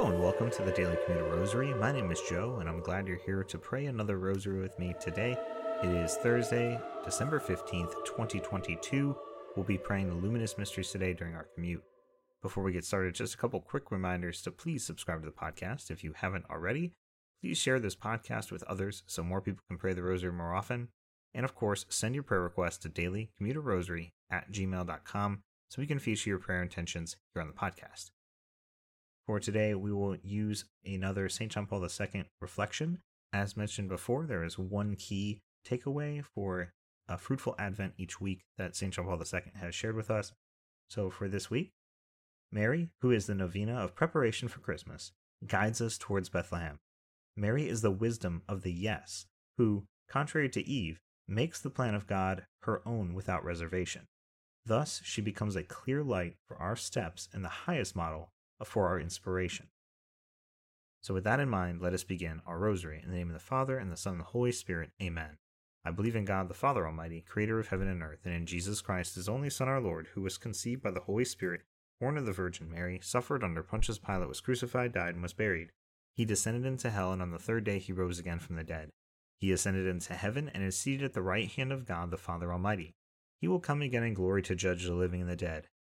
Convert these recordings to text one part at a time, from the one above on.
Hello and welcome to the Daily Commuter Rosary. My name is Joe, and I'm glad you're here to pray another rosary with me today. It is Thursday, December 15th, 2022. We'll be praying the Luminous Mysteries today during our commute. Before we get started, just a couple quick reminders to please subscribe to the podcast if you haven't already. Please share this podcast with others so more people can pray the rosary more often. And of course, send your prayer requests to dailycommuterrosary at gmail.com so we can feature your prayer intentions here on the podcast. For today, we will use another St. John Paul II reflection. As mentioned before, there is one key takeaway for a fruitful Advent each week that St. John Paul II has shared with us. So for this week, Mary, who is the novena of preparation for Christmas, guides us towards Bethlehem. Mary is the wisdom of the yes, who, contrary to Eve, makes the plan of God her own without reservation. Thus, she becomes a clear light for our steps and the highest model for our inspiration. So, with that in mind, let us begin our rosary. In the name of the Father, and the Son, and the Holy Spirit. Amen. I believe in God, the Father Almighty, creator of heaven and earth, and in Jesus Christ, his only Son, our Lord, who was conceived by the Holy Spirit, born of the Virgin Mary, suffered under Pontius Pilate, was crucified, died, and was buried. He descended into hell, and on the third day he rose again from the dead. He ascended into heaven, and is seated at the right hand of God, the Father Almighty. He will come again in glory to judge the living and the dead.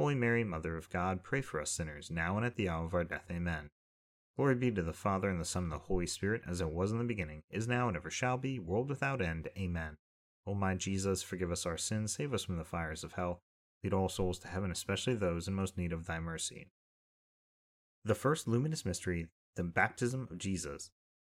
Holy Mary, Mother of God, pray for us sinners, now and at the hour of our death. Amen. Glory be to the Father, and the Son, and the Holy Spirit, as it was in the beginning, is now, and ever shall be, world without end. Amen. O my Jesus, forgive us our sins, save us from the fires of hell, lead all souls to heaven, especially those in most need of thy mercy. The first luminous mystery, the baptism of Jesus.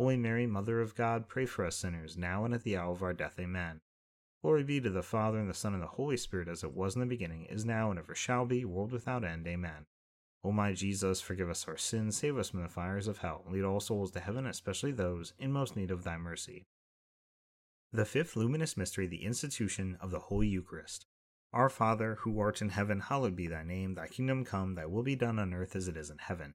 Holy Mary, Mother of God, pray for us sinners, now and at the hour of our death. Amen. Glory be to the Father, and the Son, and the Holy Spirit, as it was in the beginning, is now, and ever shall be, world without end. Amen. O my Jesus, forgive us our sins, save us from the fires of hell, lead all souls to heaven, especially those in most need of thy mercy. The fifth luminous mystery, the institution of the Holy Eucharist. Our Father, who art in heaven, hallowed be thy name. Thy kingdom come, thy will be done on earth as it is in heaven.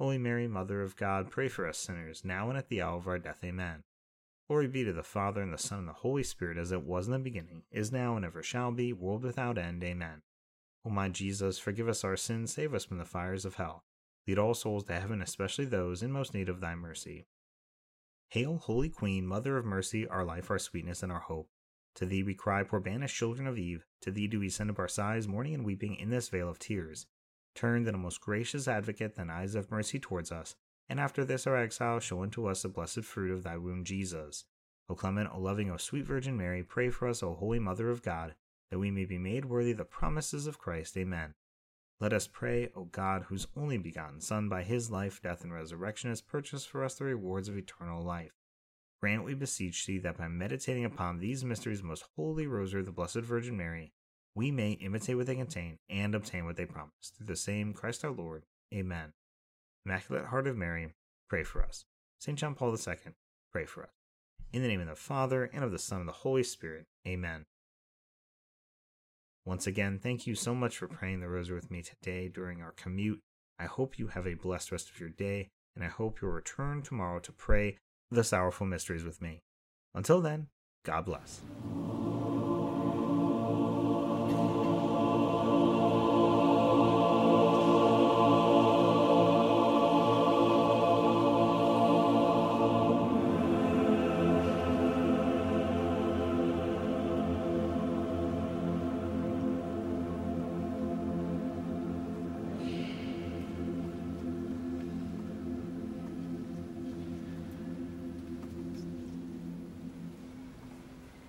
Holy Mary, Mother of God, pray for us sinners, now and at the hour of our death. Amen. Glory be to the Father, and the Son, and the Holy Spirit, as it was in the beginning, is now, and ever shall be, world without end. Amen. O my Jesus, forgive us our sins, save us from the fires of hell. Lead all souls to heaven, especially those in most need of thy mercy. Hail, Holy Queen, Mother of Mercy, our life, our sweetness, and our hope. To thee we cry, poor banished children of Eve. To thee do we send up our sighs, mourning and weeping in this vale of tears. Turn then, a most gracious advocate, thine eyes of mercy towards us, and after this our exile, show unto us the blessed fruit of thy womb, Jesus. O clement, O loving, O sweet Virgin Mary, pray for us, O holy Mother of God, that we may be made worthy the promises of Christ. Amen. Let us pray, O God, whose only begotten Son, by his life, death, and resurrection, has purchased for us the rewards of eternal life. Grant, we beseech thee, that by meditating upon these mysteries, most holy rosary of the Blessed Virgin Mary, we may imitate what they contain and obtain what they promise. Through the same Christ our Lord. Amen. Immaculate Heart of Mary, pray for us. St. John Paul II, pray for us. In the name of the Father, and of the Son, and of the Holy Spirit. Amen. Once again, thank you so much for praying the rosary with me today during our commute. I hope you have a blessed rest of your day, and I hope you'll return tomorrow to pray the sorrowful mysteries with me. Until then, God bless.